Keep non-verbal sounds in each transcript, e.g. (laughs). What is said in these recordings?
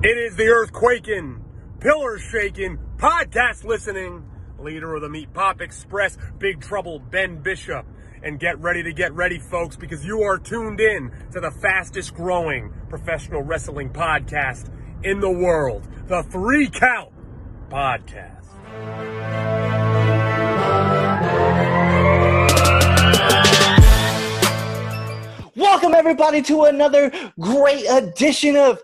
It is the earthquaking, pillar shaking, podcast listening, leader of the Meat Pop Express, Big Trouble Ben Bishop. And get ready to get ready, folks, because you are tuned in to the fastest growing professional wrestling podcast in the world, the Three Count Podcast. Welcome, everybody, to another great edition of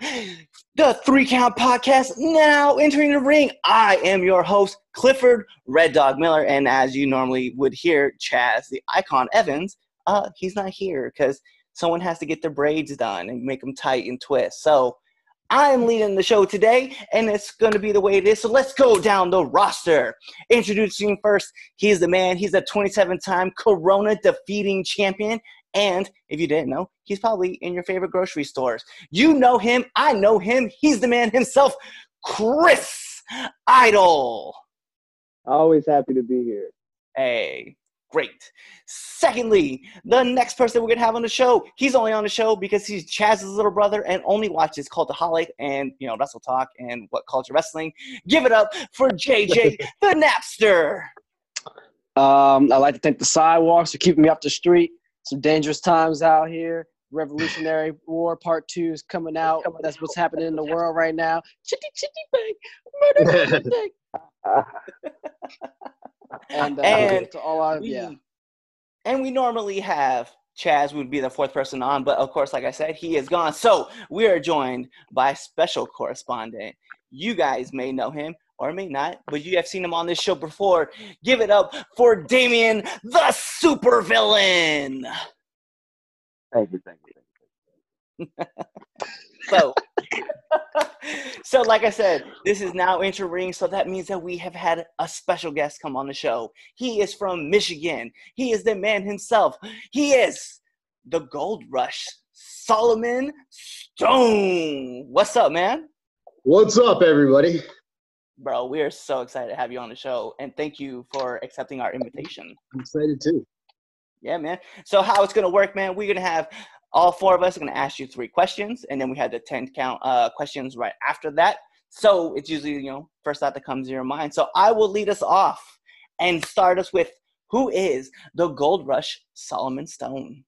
the Three Count Podcast. Now entering the ring, I am your host, Clifford Red Dog Miller, and as you normally would hear, Chaz, the icon Evans, uh, he's not here because someone has to get their braids done and make them tight and twist. So I'm leading the show today, and it's going to be the way it is. So let's go down the roster. Introducing first, he's the man. He's a 27-time Corona defeating champion, and if you didn't know, he's probably in your favorite grocery stores. You know him. I know him. He's the man himself, Chris Idol. Always happy to be here. Hey, great. Secondly, the next person we're going to have on the show, he's only on the show because he's Chaz's little brother and only watches Cultaholic and, you know, Wrestle Talk and What Culture Wrestling. Give it up for JJ (laughs) the Napster. Um, I'd like to thank the sidewalks for keeping me off the street. Some dangerous times out here. Revolutionary War Part Two is coming out. That's what's happening in the world right now. Chitty chitty bang, murder, murder, (laughs) bang. and, uh, And to all our, we, yeah. and we normally have Chaz would be the fourth person on, but of course, like I said, he is gone. So we are joined by special correspondent. You guys may know him or may not, but you have seen him on this show before. Give it up for Damien, the supervillain. Thank you, thank you, So, (laughs) so like I said, this is now entering, so that means that we have had a special guest come on the show. He is from Michigan. He is the man himself. He is the Gold Rush, Solomon Stone. What's up, man? What's up, everybody? Bro, we are so excited to have you on the show, and thank you for accepting our invitation. I'm excited too. Yeah, man. So how it's gonna work, man? We're gonna have all four of us are gonna ask you three questions, and then we have the ten count uh, questions right after that. So it's usually you know first thought that comes to your mind. So I will lead us off and start us with who is the Gold Rush Solomon Stone?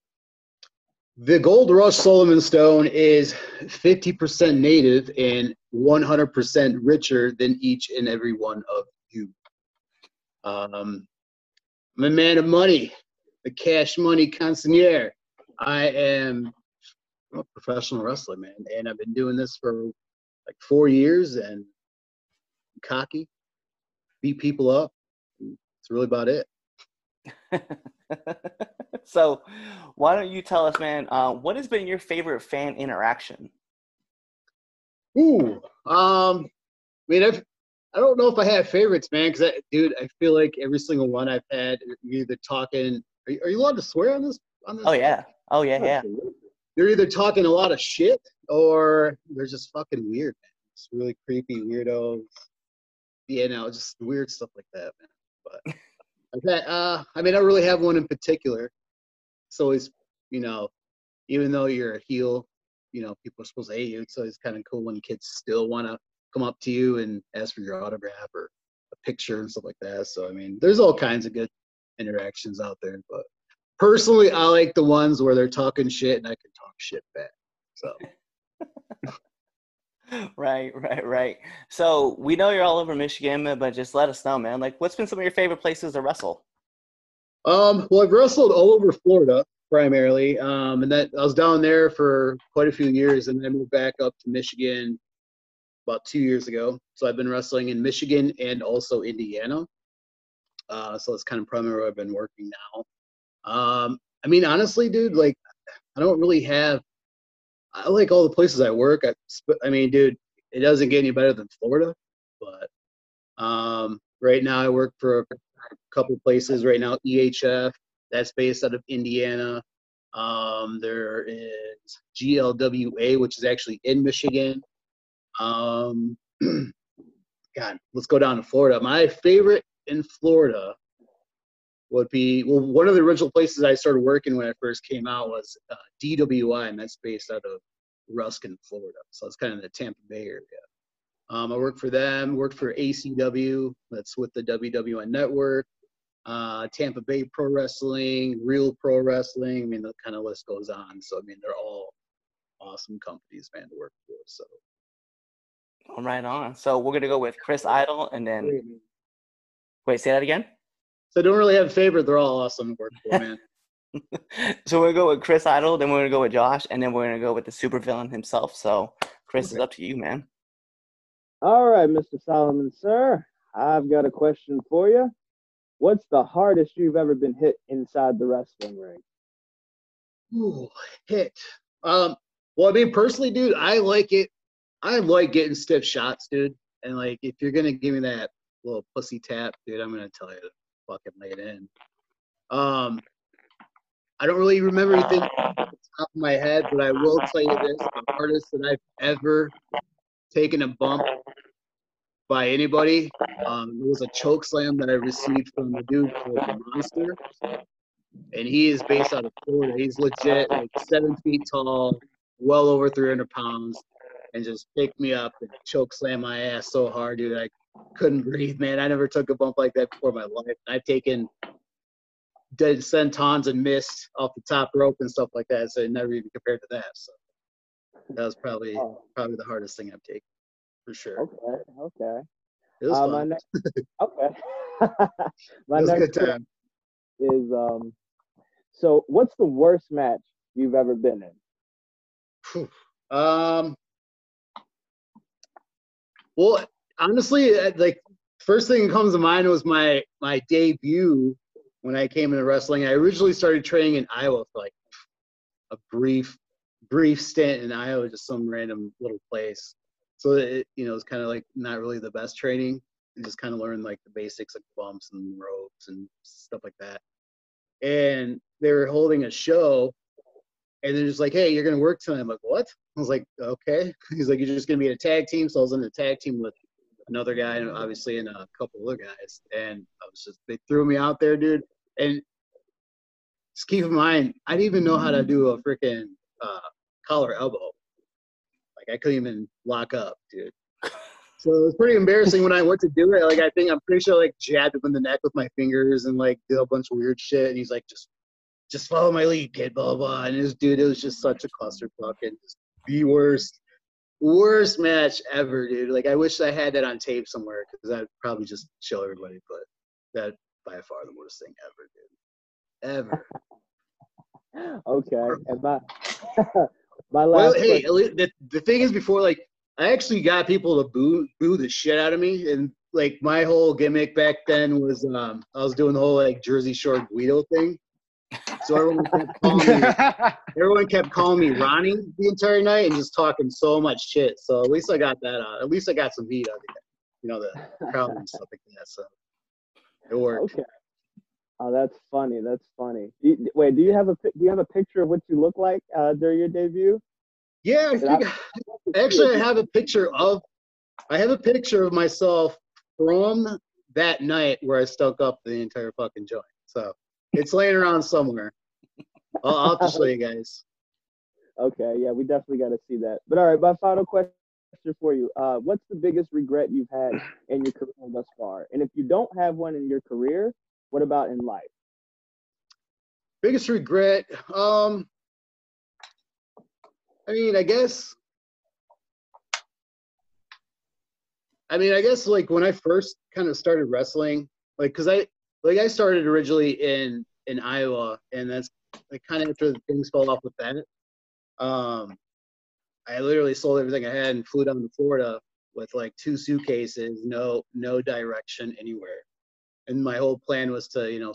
The Gold Rush Solomon Stone is 50% native and 100% richer than each and every one of you. Um, I'm a man of money, the cash money consigneur. I am a professional wrestler, man, and I've been doing this for like four years and I'm cocky, beat people up. That's really about it. (laughs) (laughs) so why don't you tell us, man? Uh, what has been your favorite fan interaction? Ooh, um, I mean, I've, I don't know if I have favorites, man, because, dude, I feel like every single one I've had, you're either talking. Are you, are you allowed to swear on this? On this? Oh yeah, oh yeah, yeah. They're either talking a lot of shit or they're just fucking weird, man. It's really creepy weirdos. You know, just weird stuff like that, man. But Uh, I mean, I really have one in particular. It's always, you know, even though you're a heel, you know, people are supposed to hate you. So it's kind of cool when kids still want to come up to you and ask for your autograph or a picture and stuff like that. So, I mean, there's all kinds of good interactions out there. But personally, I like the ones where they're talking shit and I can talk shit back. So, (laughs) right, right, right. So we know you're all over Michigan, but just let us know, man. Like, what's been some of your favorite places to wrestle? um, well, I've wrestled all over Florida primarily, um, and that I was down there for quite a few years, and then I moved back up to Michigan about two years ago. So I've been wrestling in Michigan and also Indiana. Uh, so that's kind of primarily where I've been working now. Um, I mean, honestly, dude, like, I don't really have. I like all the places I work. I, I mean, dude, it doesn't get any better than Florida, but um, right now I work for a couple places. Right now, EHF, that's based out of Indiana. Um, there is GLWA, which is actually in Michigan. Um, (clears throat) God, let's go down to Florida. My favorite in Florida would be well, one of the original places I started working when I first came out was uh, DWI, and that's based out of Ruskin, Florida. So it's kind of the Tampa Bay area. Um, I worked for them, worked for ACW, that's with the WWN Network, uh, Tampa Bay Pro Wrestling, Real Pro Wrestling. I mean, the kind of list goes on. So, I mean, they're all awesome companies, man, to work for. So, All right on. So we're gonna go with Chris Idol, and then wait, say that again. So I don't really have a favorite. They're all awesome to work for, (laughs) man. so we're gonna go with Chris Idol, then we're gonna go with Josh, and then we're gonna go with the supervillain himself. So Chris, Okay. it's up to you, man. All right, Mr. Solomon, sir. I've got a question for you. What's the hardest you've ever been hit inside the wrestling ring? Ooh, hit. Um, well, I mean, personally, dude, I like it. I like getting stiff shots, dude. And like, if you're gonna give me that little pussy tap, dude, I'm gonna tell you to fucking laid in. Um, I don't really remember anything off the top of my head, but I will tell you this: the hardest that I've ever taken a bump by anybody um, it was a choke slam that I received from the dude called the Monster and he is based out of Florida. He's legit, like seven feet tall, well over 300 pounds, and just picked me up and choke slam my ass so hard, dude. I couldn't breathe, man. I never took a bump like that before in my life. I've taken dead sentons and missed off the top rope and stuff like that, so it never even compared to that. So that was probably Oh, probably the hardest thing I've taken for sure. okay, okay. It was Uh, my fun. next, (laughs) okay. (laughs) my was next good time. is um. So, what's the worst match you've ever been in? Um. Well, honestly, uh, like first thing that comes to mind was my my debut when I came into wrestling. I originally started training in Iowa for like a brief brief stint in Iowa, just some random little place. So it you know it's kind of like not really the best training. You just kind of learn like the basics like bumps and ropes and stuff like that. And they were holding a show and they're just like, hey, you're gonna work tonight. I'm like, what? I was like, okay. (laughs) He's like, you're just gonna be in a tag team. So I was in a tag team with another guy, and obviously, and a couple other guys. And I was just, they threw me out there, dude. And just keep in mind, I didn't even know how to do a freaking uh, collar elbow. Like I couldn't even lock up, dude. (laughs) So it was pretty embarrassing when I went to do it. Like I think I'm pretty sure I, like jabbed him in the neck with my fingers and like did a bunch of weird shit. And he's like, just just follow my lead, kid, blah blah. blah. And this dude, it was just such a clusterfuck and just the worst, worst match ever, dude. Like I wish I had that on tape somewhere because I'd probably just show everybody. But that by far the worst thing ever, dude. Ever. (laughs) Okay, and my (laughs) my Well, hey, least the, the thing is, before like I actually got people to boo boo the shit out of me, and like my whole gimmick back then was um I was doing the whole like Jersey Shore Guido thing. So everyone kept (laughs) calling me, (laughs) everyone kept calling me Ronnie the entire night and just talking so much shit. So at least I got that out. At least I got some heat out of it. You know the crowd and stuff like that. So it worked. Okay. Oh, that's funny. That's funny. You, wait, do you have a do you have a picture of what you look like uh, during your debut? Yeah, I Did I- actually I have a picture of I have a picture of myself from that night where I stuck up the entire fucking joint. So it's laying around somewhere. I'll, I'll have to show you guys. Okay, yeah, we definitely got to see that. But all right, my final question for you: uh, What's the biggest regret you've had in your career thus far? And if you don't have one in your career, what about in life? Biggest regret. Um I mean, I guess I mean, I guess like when I first kind of started wrestling, like cuz I like I started originally in in Iowa and that's like kind of after things fell off with that. Um I literally sold everything I had and flew down to Florida with like two suitcases, no no direction anywhere. And my whole plan was to, you know,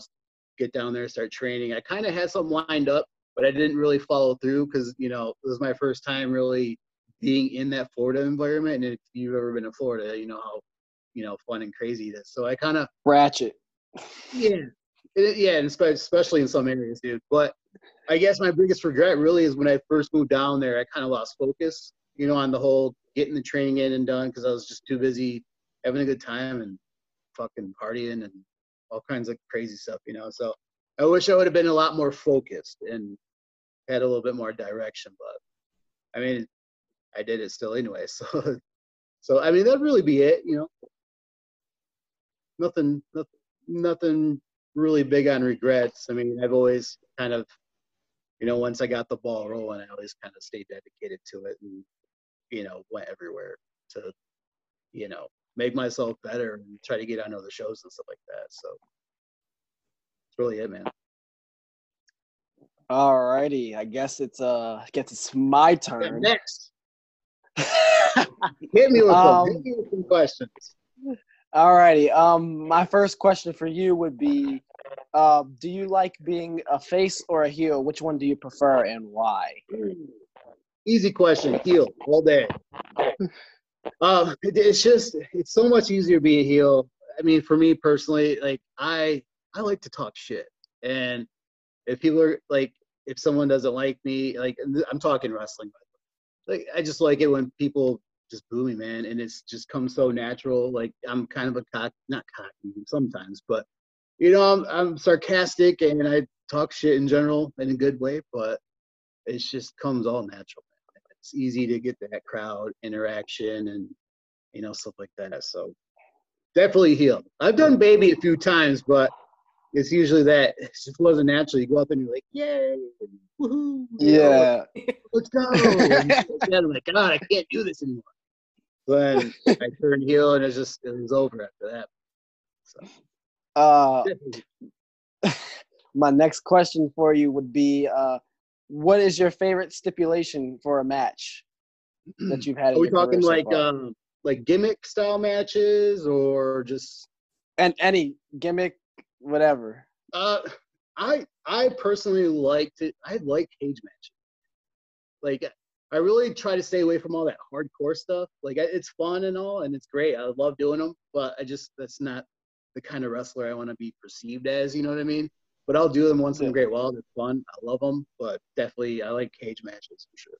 get down there, and start training. I kind of had something lined up, but I didn't really follow through because you know it was my first time really being in that Florida environment. And if you've ever been to Florida, you know how you know fun and crazy it is. So I kind of Ratchet. Yeah, it, yeah, and especially in some areas, dude. But I guess my biggest regret really is when I first moved down there. I kind of lost focus, you know, on the whole getting the training in and done because I was just too busy having a good time and fucking partying and all kinds of crazy stuff, you know. So I wish I would have been a lot more focused and had a little bit more direction. But I mean, I did it still anyway. (laughs) So, so I mean, that'd really be it. You know, nothing, nothing, nothing really big on regrets. I mean, I've always kind of, you know, once I got the ball rolling, I always kind of stayed dedicated to it and, you know, went everywhere to, you know, make myself better and try to get on other shows and stuff like that. So that's really it, man. Alrighty, I guess it's uh, I guess it's my Yeah, turn. next, hit me with Um, hit me with some questions. Alrighty, um, my first question for you would be, uh, do you like being a face or a heel? Which one do you prefer and why? Easy question. Heel all day. (laughs) um, it- it's just it's so much easier to be a heel. I mean, for me personally, like I I like to talk shit, and if people are like, if someone doesn't like me, like I'm talking wrestling, like I just like it when people just boo me, man, and it's just comes so natural. Like I'm kind of a cock, not cocky (laughs) sometimes, but you know, I'm I'm sarcastic and I talk shit in general in a good way, but it just comes all natural. Man. It's easy to get that crowd interaction and you know stuff like that. So definitely heel. I've done baby a few times, but it's usually that (laughs) it just wasn't natural. You go up and you're like, yay, woohoo, you know, Yeah, let's go. And I'm like, oh God, I can't do this anymore. Then I turned heel and it's just it was over after that. So uh, (laughs) my next question for you would be, uh, what is your favorite stipulation for a match (clears throat) that you've had? Are we talking so like um like gimmick style matches or just and any gimmick, whatever. Uh, I I personally like to I like cage matches. Like I really try to stay away from all that hardcore stuff. Like it's fun and all, and it's great. I love doing them, but I just that's not the kind of wrestler I want to be perceived as. You know what I mean? But I'll do them once in a great while. They're fun. I love them, but definitely I like cage matches for sure.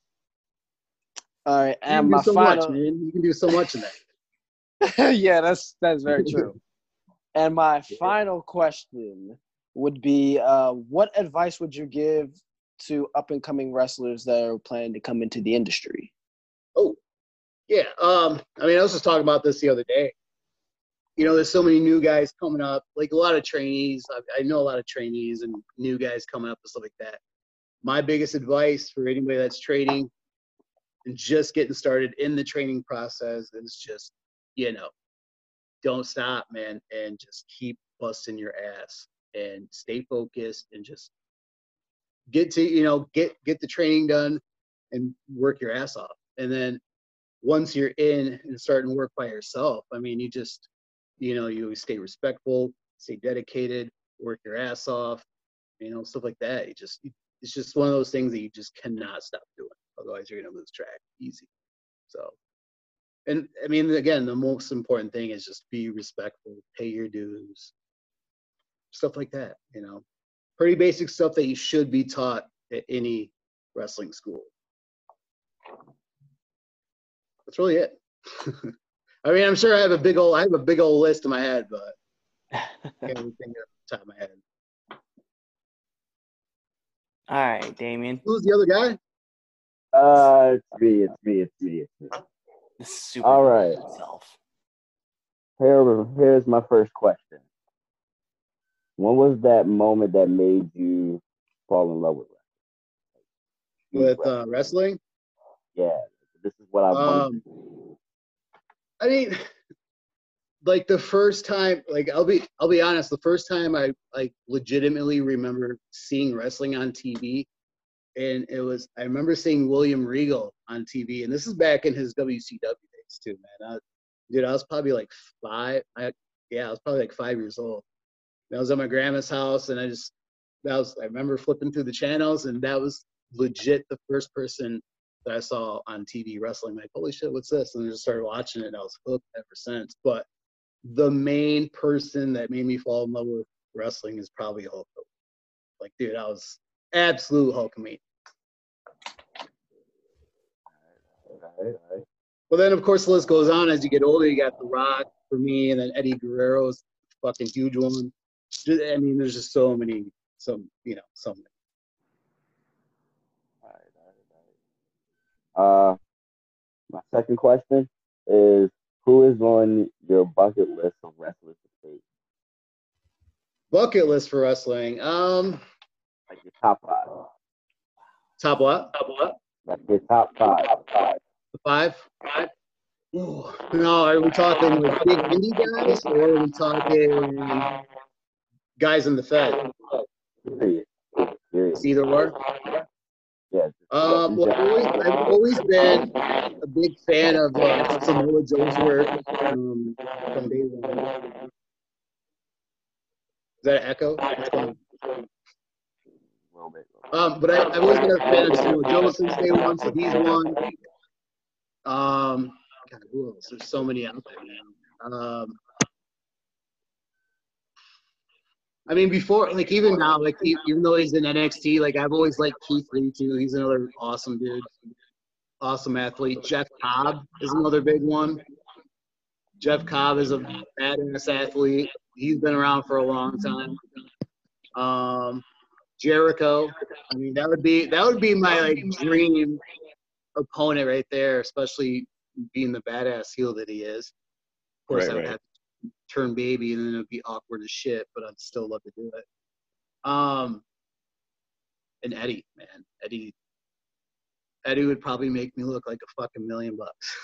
All right, You can and do my so final. much, man. You can do so much in that. (laughs) (laughs) yeah, that's that's very true. (laughs) And my final question would be, uh, what advice would you give to up and coming wrestlers that are planning to come into the industry? Oh, yeah. Um, I mean, I was just talking about this the other day. You know, there's so many new guys coming up, like a lot of trainees. I, I know a lot of trainees and new guys coming up and stuff like that. My biggest advice for anybody that's training and just getting started in the training process is just, you know, don't stop, man, and just keep busting your ass and stay focused and just get to, you know, get get the training done and work your ass off. And then once you're in and starting work by yourself, I mean, you just, you know, you stay respectful, stay dedicated, work your ass off, you know, stuff like that. You just, it's just one of those things that you just cannot stop doing. Otherwise, you're going to lose track easy. So, and I mean, again, the most important thing is just be respectful, pay your dues, stuff like that, you know, pretty basic stuff that you should be taught at any wrestling school that's really it. (laughs) I mean, I'm sure I have a big old I have a big old list in my head, but (laughs) I can't think off the top of my head. All right, Damien. Who's the other guy? Uh, it's me. It's me. It's me. It's me. The super All right. himself. Here, here's my first question. When was that moment that made you fall in love with wrestling? With uh, wrestling? Yeah, this is what I want. Um, I mean, (laughs) like the first time, like I'll be I'll be honest, the first time I like legitimately remember seeing wrestling on TV, and it was I remember seeing William Regal on TV, and this is back in his WCW days too, man. I, dude, I was probably like five. I, yeah, I was probably like five years old. I was at my grandma's house, and I just that was I remember flipping through the channels, and that was legit the first person that I saw on TV wrestling. Like, holy shit, what's this? And I just started watching it, and I was hooked ever since. But the main person that made me fall in love with wrestling is probably Hulk Like, dude, I was absolute Hulkamania. All right, all right. Well, then of course the list goes on as you get older. You got The Rock for me, and then Eddie Guerrero's fucking huge one. Just- I mean, there's just so many, some you know, so many. All right, all right, all right. Uh, My second question is who is on your bucket list of wrestlers to face? Bucket list for wrestling. Um, Like your top five. top what? Top what? Like your top five. Five. Five. Ooh. No, are we talking like big indie guys, or are we talking guys in the Fed? Period. Either or. Yeah. Um, well, always, I've always been a big fan of uh, Samoa Joe's work um, from day one. Is that an echo? What's going on? little bit. Um, but I, I've always been a fan of Samoa Joe since day one, so he's one. Um, God, who else? There's so many out there now. Um, I mean, before, like, even now, like, he, even though he's in NXT, like, I've always liked Keith Lee, too. He's another awesome dude, awesome athlete. Jeff Cobb is another big one. Jeff Cobb is a badass athlete. He's been around for a long time. Um, Jericho. I mean, that would be that would be my like dream opponent right there, especially being the badass heel that he is. Of course, Right, I would right. have to turn baby, and then it'd be awkward as shit, but I'd still love to do it. Um, and Eddie, man, Eddie, Eddie would probably make me look like a fucking million bucks,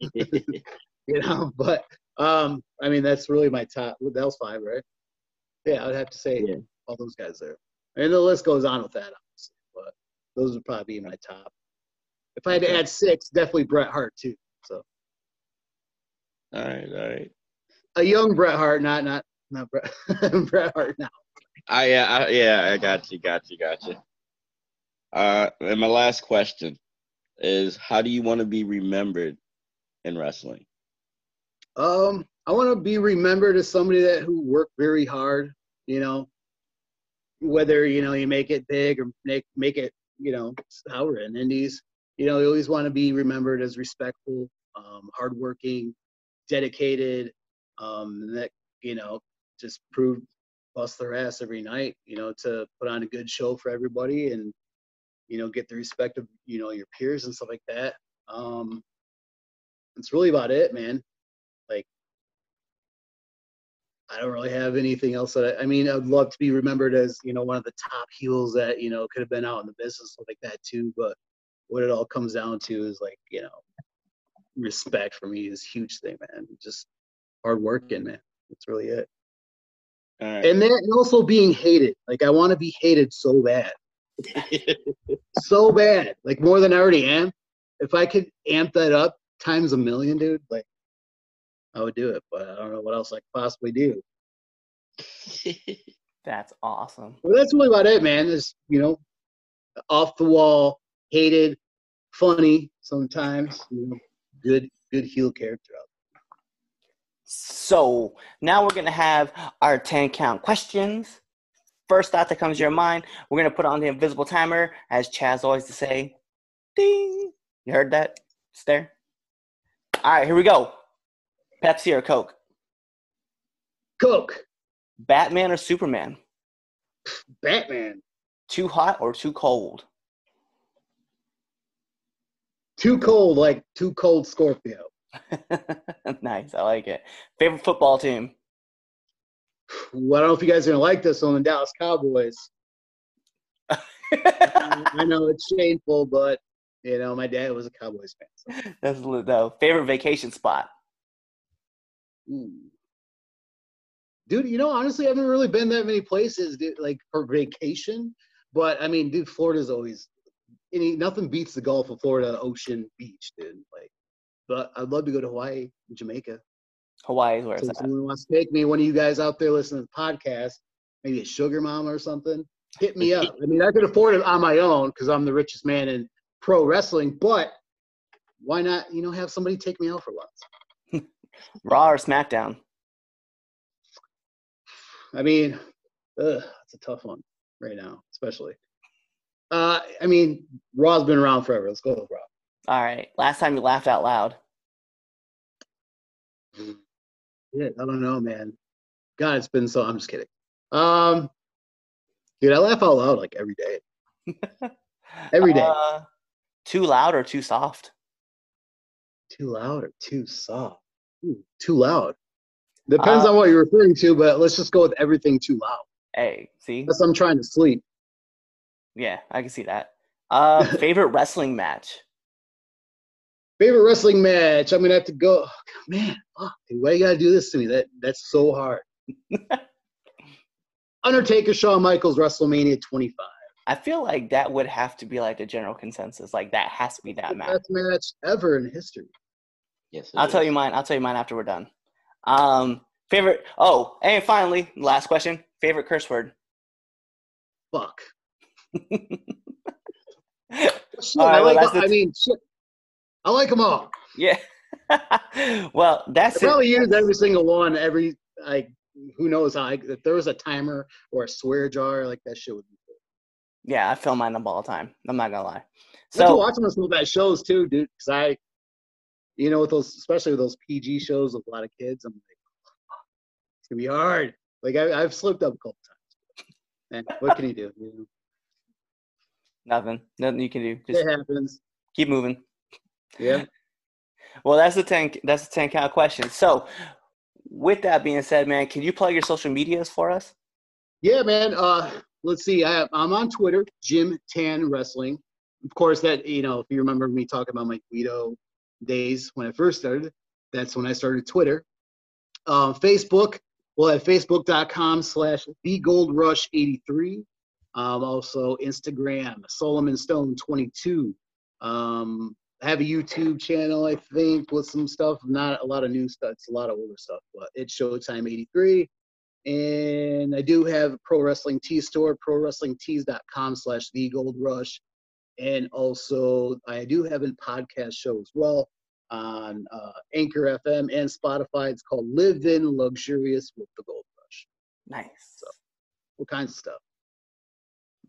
(laughs) you know. But um, I mean, that's really my top. That was five, right? Yeah, I'd have to say Yeah. all those guys there. And the list goes on with that, obviously, but those would probably be my top. If I had to add six, definitely Bret Hart too. So All right, all right. A young Bret Hart, not not not Bret, (laughs) Bret Hart now. I yeah, I, yeah, I got you, got you, got you. Uh, and my last question is, how do you want to be remembered in wrestling? Um, I want to be remembered as somebody that who worked very hard. You know, whether you know you make it big or make make it, you know, how we're in Indies. You know, you always want to be remembered as respectful, um, hardworking, dedicated. Um, that you know, just prove bust their ass every night. You know, to put on a good show for everybody and you know get the respect of you know your peers and stuff like that. Um, that's really about it, man. Like I don't really have anything else that I, I mean. I'd love to be remembered as you know one of the top heels that you know could have been out in the business stuff like that too. But what it all comes down to is like you know respect for me is huge thing, man. Just hard work in man. That's really it. All right. And then and also being hated. Like I want to be hated so bad, (laughs) so bad, like more than I already am. If I could amp that up times a million, dude, like I would do it. But I don't know what else I could possibly do. (laughs) That's awesome. Well, that's really about it, man. Is you know, off the wall, hated, funny sometimes. You know, good, good heel character. out So now we're gonna have our 10 count questions. First thought that comes to your mind, we're gonna put on the invisible timer, as Chaz always to say, ding. You heard that? It's there. All right, here we go. Pepsi or Coke? Coke, Batman or Superman? Batman, Too hot or too cold? too cold, like too cold Scorpio. (laughs) nice, I like it. Favorite football team? Well, I don't know if you guys are gonna like this on the Dallas Cowboys. (laughs) I know it's shameful, but you know, my dad was a Cowboys fan. So. That's though. Favorite vacation spot? Ooh. Dude, you know, honestly, I haven't really been that many places, dude, like for vacation. But I mean, dude, Florida's always any nothing beats the Gulf of Florida, ocean, beach, dude. Like, but I'd love to go to Hawaii, Jamaica. Hawaii is where So it's if at. wants to take me, one of you guys out there listening to the podcast, maybe a sugar mama or something, hit me up. I mean, I could afford it on my own because I'm the richest man in pro wrestling, but why not, you know, have somebody take me out for once? (laughs) Raw or SmackDown? I mean, ugh, that's a tough one right now, especially. Uh, I mean, Raw's been around forever. Let's go with Raw. All right. Last time you laughed out loud. Yeah, I don't know, man. God, it's been so. I'm just kidding. Um, dude, I laugh out loud like every day. (laughs) Every day. Uh, too loud or too soft? Too loud or too soft? Ooh, too loud. Depends Uh, on what you're referring to, but let's just go with everything too loud. Hey, see? Unless I'm trying to sleep. Yeah, I can see that. Uh, (laughs) favorite wrestling match? Favorite wrestling match? I'm gonna have to go. Oh, man, fuck, dude, why you gotta do this to me? That that's so hard. (laughs) Undertaker, Shawn Michaels, WrestleMania 25. I feel like that would have to be like the general consensus. Like that has to be that match. Best match ever in history. Yes. I'll tell you mine. I'll tell you mine after we're done. Um, favorite. Oh, and finally, last question. Favorite curse word. Fuck. yeah. (laughs) Shit, All right, I well, like. that's the- I mean, shit. I like them all. Yeah. (laughs) well, I that's it. probably use every single one. Every like, who knows how? I, if there was a timer or a swear jar, like that shit would be. Cool. Yeah, I film mine up all the time. I'm not gonna lie. So I have to So watch some of that shows too, dude. Because I, you know, with those, especially with those PG shows with a lot of kids, I'm like, it's gonna be hard. Like I, I've slipped up a couple times. And what can you do? You know, nothing. Nothing you can do. Just it happens. keep moving. Yeah. Well, that's the ten. That's the ten count question. So, with that being said, man, can you plug your social medias for us? Yeah, man. Uh, let's see. I, I'm on Twitter, Gym Tan Wrestling. Of course, that you know, if you remember me talking about my Guido days when I first started, that's when I started Twitter. Um, Facebook, well, at facebook.com slash the Gold Rush 83. Um, also Instagram, Solomon Stone 22. Um, have a YouTube channel, I think, with some stuff. Not a lot of new stuff. It's a lot of older stuff, but it's Showtime 83 and I do have a pro wrestling tee store, prowrestlingtees.com slash the gold rush. And also I do have a podcast show as well on uh, Anchor FM and Spotify. It's called Live in Luxurious with the Gold Rush. Nice. All kinds of stuff.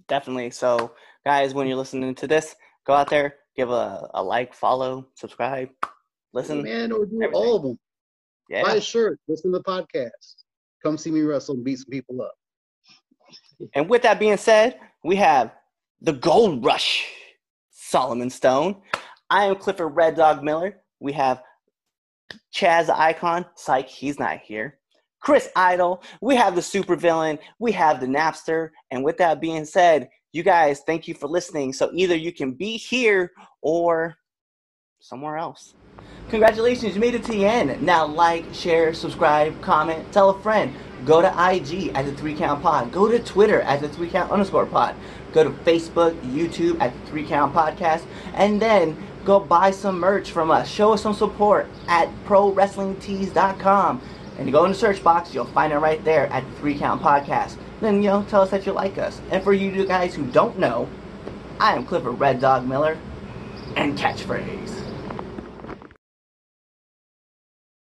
Definitely. So, guys, when you're listening to this, go out there, give a, a like, follow, subscribe, listen. Man, or do everything. all of them. Yeah. Buy a shirt, listen to the podcast. Come see me wrestle and beat some people up. And with that being said, we have the Gold Rush, Solomon Stone. I am Clifford Red Dog Miller. We have Chaz Icon. Psych, he's not here. Chris Idol. We have the supervillain. We have the Napster. And with that being said, you guys, thank you for listening. So either you can be here or somewhere else. Congratulations, you made it to the end. Now like, share, subscribe, comment, tell a friend. Go to IG at the Three Count Pod. Go to Twitter at the Three Count underscore Pod. Go to Facebook, YouTube at the Three Count Podcast, and then go buy some merch from us. Show us some support at ProWrestlingTees.com. And you go in the search box, you'll find it right there at the Three Count Podcast. Then you know, tell us that you like us. And for you guys who don't know, I am Clifford Red Dog Miller, and catchphrase.